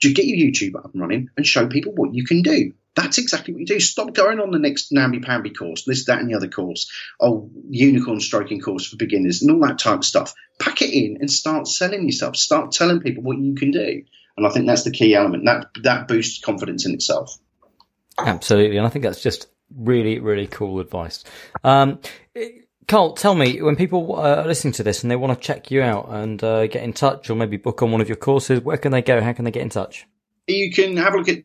Just get your YouTube up and running and show people what you can do. That's exactly what you do. Stop going on the next namby pamby course, this, that, and the other course, oh, unicorn stroking course for beginners, and all that type of stuff. Pack it in and start selling yourself. Start telling people what you can do. And I think that's the key element. That that boosts confidence in itself. Absolutely, and I think that's just really, really cool advice. Um, Carl, tell me when people uh, are listening to this and they want to check you out and uh, get in touch, or maybe book on one of your courses. Where can they go? How can they get in touch? You can have a look at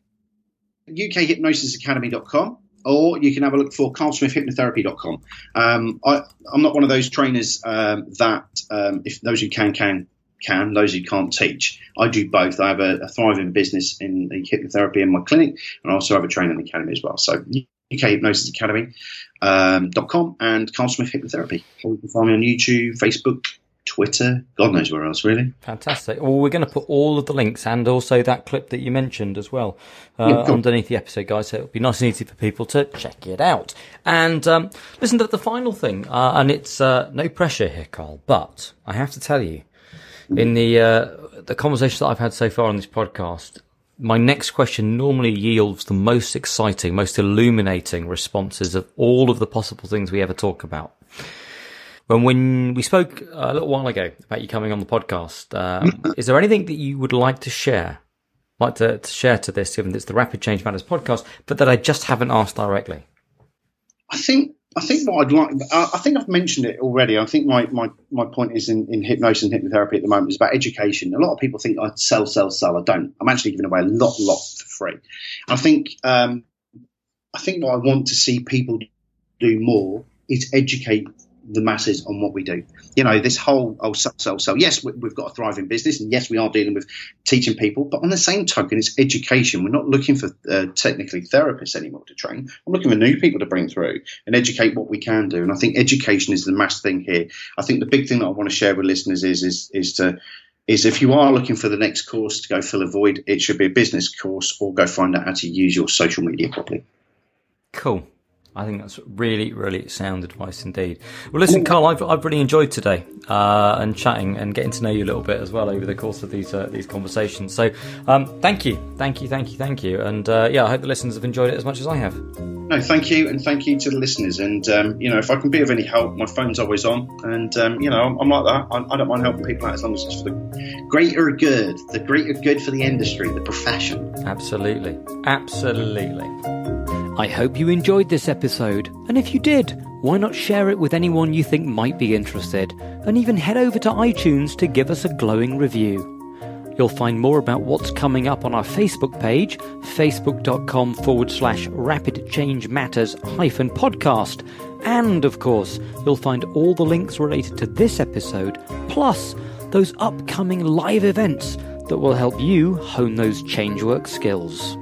ukhypnosisacademy.com or you can have a look for carlsmithhypnotherapy.com. Um, I, am not one of those trainers um, that, um, if those who can, can, can, those who can't teach. I do both. I have a, a thriving business in the hypnotherapy in my clinic, and I also have a training academy as well. So UK Hypnosis Academy um, .com and Carl Smith Hypnotherapy. Or you can find me on YouTube, Facebook, Twitter, God knows where else, really. Fantastic. Well, we're going to put all of the links and also that clip that you mentioned as well uh, yeah, underneath the episode, guys. So it'll be nice and easy for people to check it out. And um, listen to the final thing, uh, and it's uh, no pressure here, Carl, but I have to tell you, in the uh, the conversation that I've had so far on this podcast, my next question normally yields the most exciting, most illuminating responses of all of the possible things we ever talk about. When when we spoke a little while ago about you coming on the podcast, um, is there anything that you would like to share, like to, to share to this, given that it's the Rapid Change Matters podcast, but that I just haven't asked directly? I think I think what I'd like, I think I've mentioned it already. I think my, my, my point is in, in hypnosis and hypnotherapy at the moment is about education. A lot of people think I sell, sell, sell. I don't. I'm actually giving away a lot, lot for free. I think, um, I think what I want to see people do more is educate the masses on what we do. You know, this whole oh so so so. Yes, we've got a thriving business, and yes, we are dealing with teaching people. But on the same token, it's education. We're not looking for uh, technically therapists anymore to train. I'm looking for new people to bring through and educate what we can do. And I think education is the mass thing here. I think the big thing that I want to share with listeners is is is to is if you are looking for the next course to go fill a void, it should be a business course or go find out how to use your social media properly. Cool. I think that's really, really sound advice indeed. Well, listen, Carl, I've, I've really enjoyed today uh, and chatting and getting to know you a little bit as well over the course of these uh, these conversations. So, um, thank you, thank you, thank you, thank you, and uh, yeah, I hope the listeners have enjoyed it as much as I have. No, thank you, and thank you to the listeners. And um, you know, if I can be of any help, my phone's always on, and um, you know, I'm, I'm like that. I, I, don't mind helping people out as long as it's for the greater good, the greater good for the industry, the profession. Absolutely, absolutely. I hope you enjoyed this episode, and if you did, why not share it with anyone you think might be interested, and even head over to iTunes to give us a glowing review. You'll find more about what's coming up on our Facebook page, facebook.com forward slash rapid change matters hyphen podcast. And of course, you'll find all the links related to this episode, plus those upcoming live events that will help you hone those change work skills.